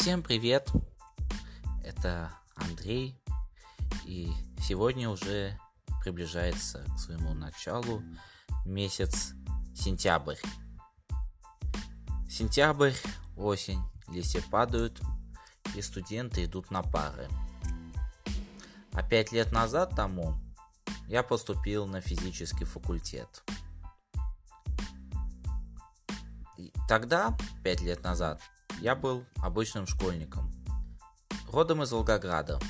Всем привет! Это Андрей, и сегодня уже приближается к своему началу месяц сентябрь. Сентябрь, осень, листья падают, и студенты идут на пары. А пять лет назад тому я поступил на физический факультет. И тогда, пять лет назад, я был обычным школьником, родом из Волгограда.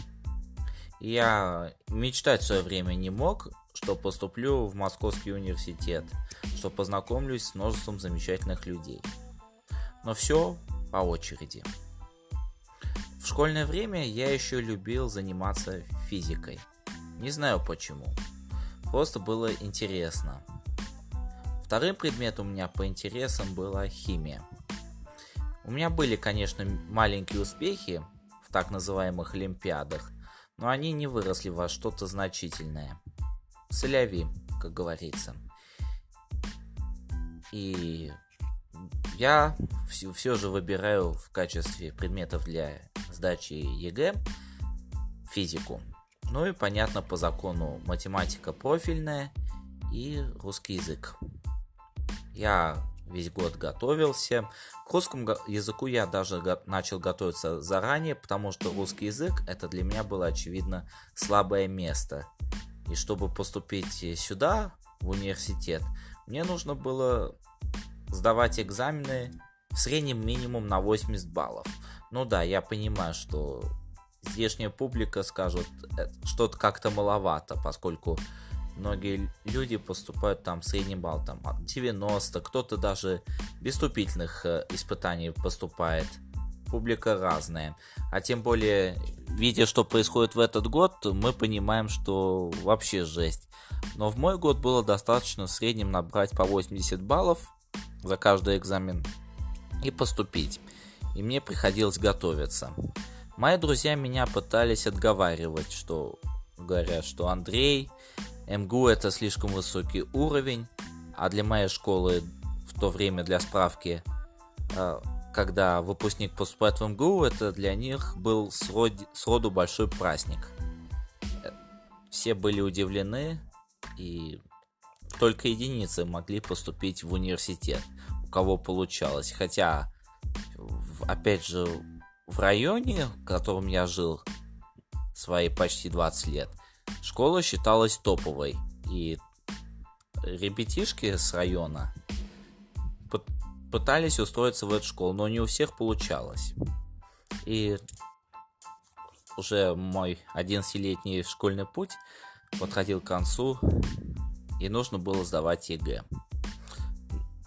Я мечтать в свое время не мог, что поступлю в Московский университет, что познакомлюсь с множеством замечательных людей. Но все по очереди. В школьное время я еще любил заниматься физикой. Не знаю почему. Просто было интересно. Вторым предметом у меня по интересам была химия. У меня были, конечно, маленькие успехи в так называемых олимпиадах, но они не выросли во что-то значительное. Се ля ви, как говорится. И я все, все же выбираю в качестве предметов для сдачи ЕГЭ физику. Ну и понятно по закону математика профильная и русский язык. Я весь год готовился. К русскому языку я даже начал готовиться заранее, потому что русский язык это для меня было очевидно слабое место. И чтобы поступить сюда, в университет, мне нужно было сдавать экзамены в среднем минимум на 80 баллов. Ну да, я понимаю, что здешняя публика скажет, что-то как-то маловато, поскольку многие люди поступают там средний балл там 90, кто-то даже без вступительных э, испытаний поступает. Публика разная. А тем более, видя, что происходит в этот год, мы понимаем, что вообще жесть. Но в мой год было достаточно в среднем набрать по 80 баллов за каждый экзамен и поступить. И мне приходилось готовиться. Мои друзья меня пытались отговаривать, что говорят, что Андрей, МГУ это слишком высокий уровень, а для моей школы в то время для справки, э, когда выпускник поступает в МГУ, это для них был сроду, сроду большой праздник. Все были удивлены, и только единицы могли поступить в университет, у кого получалось. Хотя, опять же, в районе, в котором я жил свои почти 20 лет, школа считалась топовой. И ребятишки с района пытались устроиться в эту школу, но не у всех получалось. И уже мой 11-летний школьный путь подходил к концу, и нужно было сдавать ЕГЭ.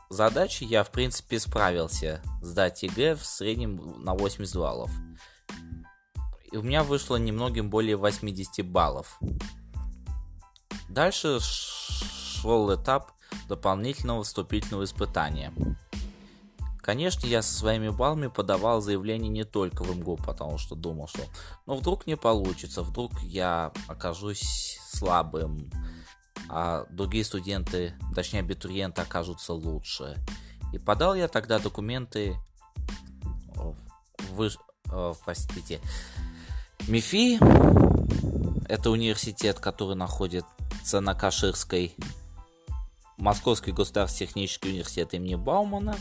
Задачи я, в принципе, справился сдать ЕГЭ в среднем на 80 баллов. И у меня вышло немногим более 80 баллов. Дальше шел этап дополнительного вступительного испытания. Конечно, я со своими баллами подавал заявление не только в МГУ, потому что думал, что ну вдруг не получится, вдруг я окажусь слабым, а другие студенты, точнее абитуриенты окажутся лучше. И подал я тогда документы в, в простите, МИФИ, это университет, который находится на Каширской, Московский государственный университет имени Баумана,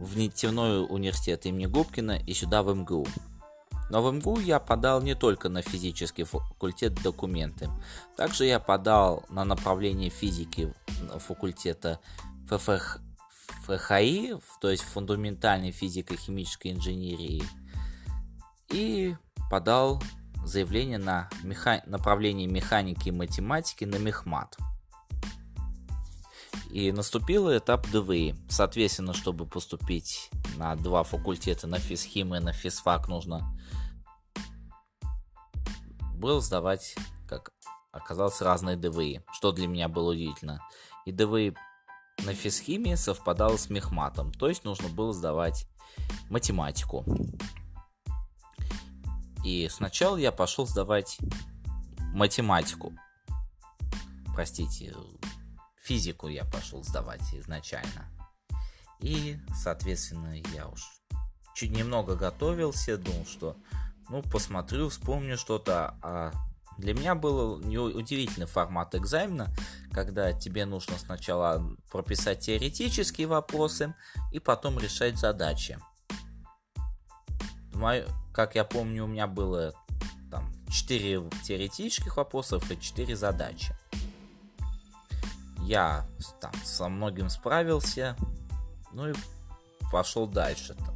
в нефтяной университет имени Губкина и сюда в МГУ. Но в МГУ я подал не только на физический факультет документы. Также я подал на направление физики факультета ФФХ, ФХИ, то есть фундаментальной физико-химической инженерии. И подал заявление на меха... направление механики и математики на мехмат. И наступил этап ДВИ. Соответственно, чтобы поступить на два факультета, на физхим и на физфак, нужно было сдавать, как оказалось, разные ДВИ, что для меня было удивительно. И ДВИ на физхимии совпадало с мехматом, то есть нужно было сдавать математику. И сначала я пошел сдавать математику. Простите, физику я пошел сдавать изначально. И, соответственно, я уж чуть немного готовился, думал, что ну, посмотрю, вспомню что-то. А для меня был удивительный формат экзамена, когда тебе нужно сначала прописать теоретические вопросы и потом решать задачи. Как я помню, у меня было там 4 теоретических вопросов и 4 задачи. Я там со многим справился, ну и пошел дальше. -то.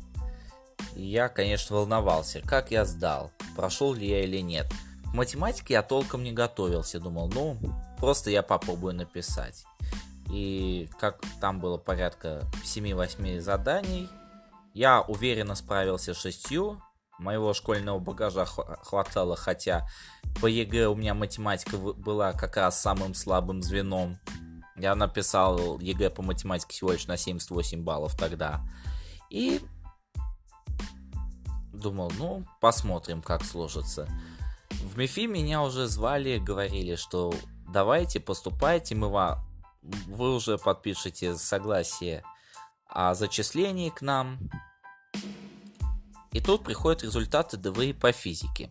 Я, конечно, волновался, как я сдал, прошел ли я или нет. К математике я толком не готовился, думал, ну, просто я попробую написать. И как там было порядка 7-8 заданий, я уверенно справился с шестью. Моего школьного багажа хватало, хотя по ЕГЭ у меня математика была как раз самым слабым звеном. Я написал ЕГЭ по математике всего лишь на 78 баллов тогда. И думал, ну, посмотрим, как сложится. В МИФИ меня уже звали, говорили, что давайте, поступайте, мы вам, вы уже подпишете согласие о зачислении к нам. И тут приходят результаты ДВИ по физике.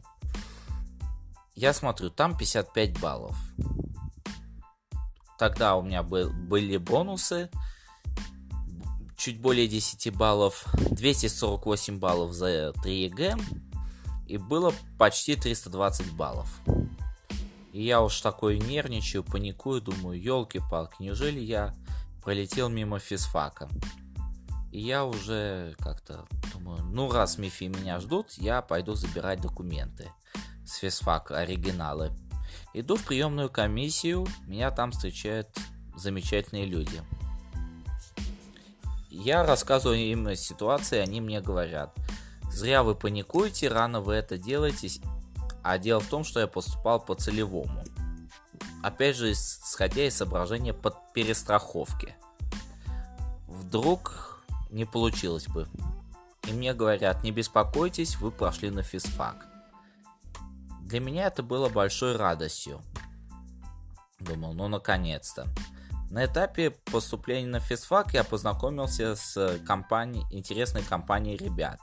Я смотрю, там 55 баллов. Тогда у меня был, были бонусы, чуть более 10 баллов, 248 баллов за 3 ЕГЭ и было почти 320 баллов. И я уж такой нервничаю, паникую, думаю, елки-палки, неужели я пролетел мимо физфака? И я уже как-то думаю, ну раз МИФИ меня ждут, я пойду забирать документы с физфака, оригиналы. Иду в приемную комиссию, меня там встречают замечательные люди – я рассказываю им ситуации, они мне говорят. Зря вы паникуете, рано вы это делаете. А дело в том, что я поступал по целевому. Опять же, исходя из соображения под перестраховки. Вдруг не получилось бы. И мне говорят, не беспокойтесь, вы прошли на физфак. Для меня это было большой радостью. Думал, ну наконец-то. На этапе поступления на физфак я познакомился с компанией, интересной компанией ребят.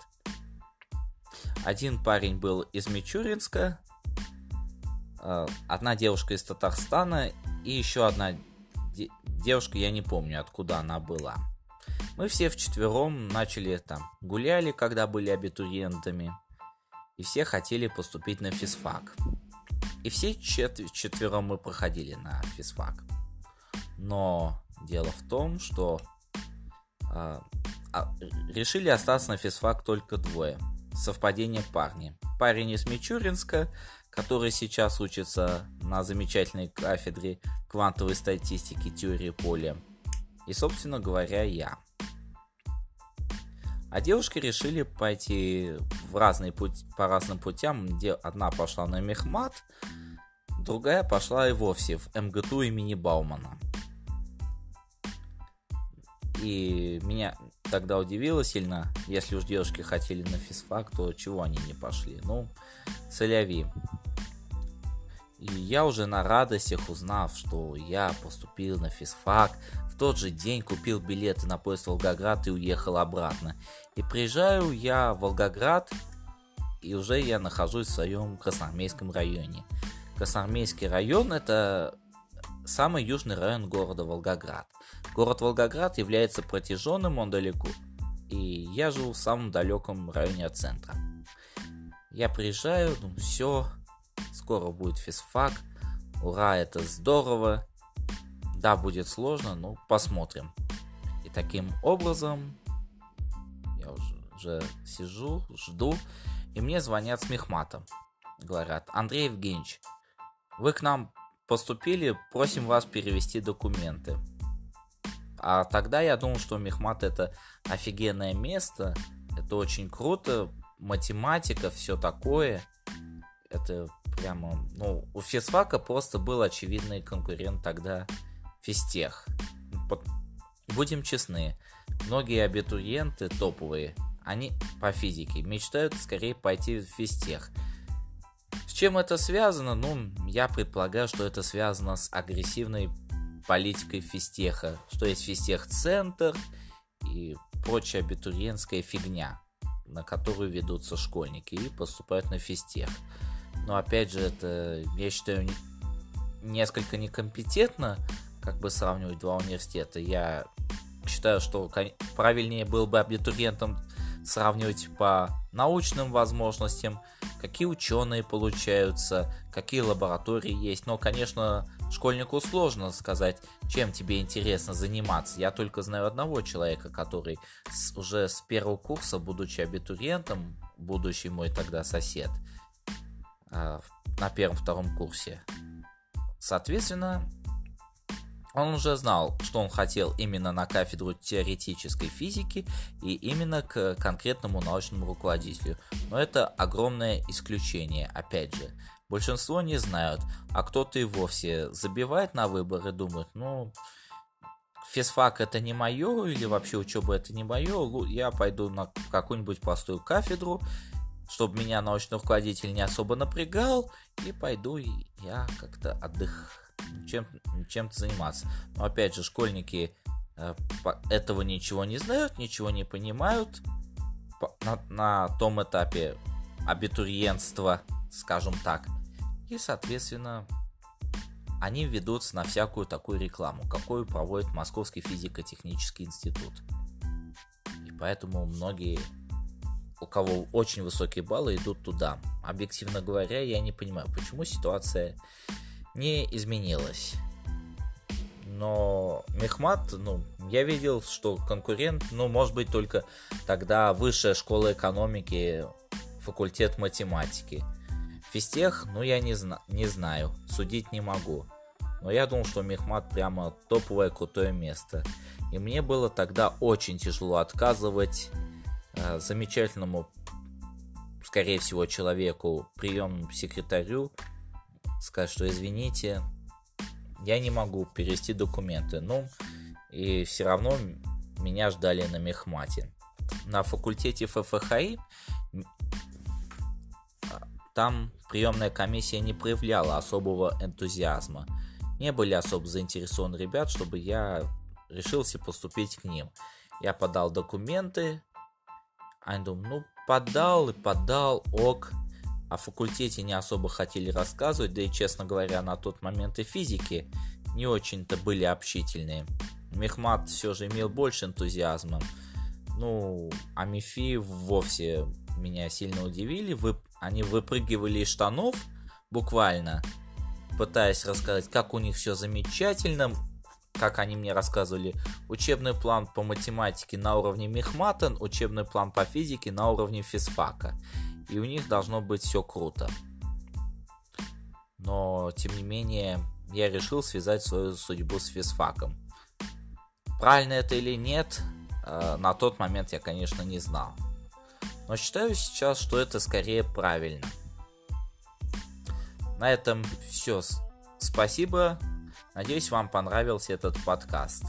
Один парень был из Мичуринска, э, одна девушка из Татарстана и еще одна девушка, я не помню, откуда она была. Мы все вчетвером начали там, гуляли, когда были абитуриентами, и все хотели поступить на физфак. И все чет- четвером мы проходили на физфак. Но дело в том, что а, решили остаться на физфак только двое. Совпадение парни. Парень из Мичуринска, который сейчас учится на замечательной кафедре квантовой статистики теории поля. И, собственно говоря, я. А девушки решили пойти в разные путь, по разным путям. Где одна пошла на Мехмат, другая пошла и вовсе в МГТУ имени Баумана. И меня тогда удивило сильно, если уж девушки хотели на физфак, то чего они не пошли? Ну, соляви. И я уже на радостях узнав, что я поступил на физфак, в тот же день купил билеты на поезд Волгоград и уехал обратно. И приезжаю я в Волгоград, и уже я нахожусь в своем Красноармейском районе. Красноармейский район это самый южный район города Волгоград. Город Волгоград является протяженным, он далеко. И я живу в самом далеком районе от центра. Я приезжаю, ну все, скоро будет физфак. Ура, это здорово. Да, будет сложно, но посмотрим. И таким образом уже, сижу, жду, и мне звонят с Мехматом. Говорят, Андрей Евгеньевич, вы к нам поступили, просим вас перевести документы. А тогда я думал, что Мехмат это офигенное место, это очень круто, математика, все такое. Это прямо, ну, у физфака просто был очевидный конкурент тогда физтех. Будем честны, многие абитуриенты топовые, они по физике мечтают скорее пойти в физтех. С чем это связано? Ну, я предполагаю, что это связано с агрессивной политикой физтеха, что есть физтех-центр и прочая абитуриентская фигня. на которую ведутся школьники, и поступают на физтех. Но опять же, это, я считаю, несколько некомпетентно, как бы сравнивать два университета. Я считаю, что правильнее было бы абитуриентам сравнивать по научным возможностям, какие ученые получаются, какие лаборатории есть. Но, конечно, школьнику сложно сказать, чем тебе интересно заниматься. Я только знаю одного человека, который с, уже с первого курса, будучи абитуриентом, будущий мой тогда сосед, э, на первом-втором курсе. Соответственно, он уже знал, что он хотел именно на кафедру теоретической физики и именно к конкретному научному руководителю. Но это огромное исключение, опять же. Большинство не знают, а кто-то и вовсе забивает на выбор и думает, ну, физфак это не мое, или вообще учеба это не мое, я пойду на какую-нибудь простую кафедру, чтобы меня научный руководитель не особо напрягал, и пойду и я как-то отдых чем, чем-то заниматься. Но опять же, школьники э, этого ничего не знают, ничего не понимают на, на том этапе абитуриентства, скажем так. И, соответственно, они ведутся на всякую такую рекламу, какую проводит Московский физико-технический институт. И поэтому многие, у кого очень высокие баллы, идут туда. Объективно говоря, я не понимаю, почему ситуация не изменилось. Но Мехмат, ну, я видел, что конкурент, ну, может быть, только тогда высшая школа экономики, факультет математики. Физтех, ну, я не, зна- не знаю, судить не могу. Но я думал, что Мехмат прямо топовое крутое место. И мне было тогда очень тяжело отказывать э, замечательному, скорее всего, человеку, приемному секретарю, сказать, что извините, я не могу перевести документы. Ну, и все равно меня ждали на мехмате. На факультете ФФХИ там приемная комиссия не проявляла особого энтузиазма. Не были особо заинтересованы ребят, чтобы я решился поступить к ним. Я подал документы, они думают, ну, подал и подал, ок о факультете не особо хотели рассказывать, да и, честно говоря, на тот момент и физики не очень-то были общительные. Мехмат все же имел больше энтузиазма. Ну, а Мифи вовсе меня сильно удивили. Вы... Они выпрыгивали из штанов, буквально, пытаясь рассказать, как у них все замечательно, как они мне рассказывали, учебный план по математике на уровне Мехмата, учебный план по физике на уровне физфака и у них должно быть все круто. Но, тем не менее, я решил связать свою судьбу с физфаком. Правильно это или нет, э, на тот момент я, конечно, не знал. Но считаю сейчас, что это скорее правильно. На этом все. Спасибо. Надеюсь, вам понравился этот подкаст.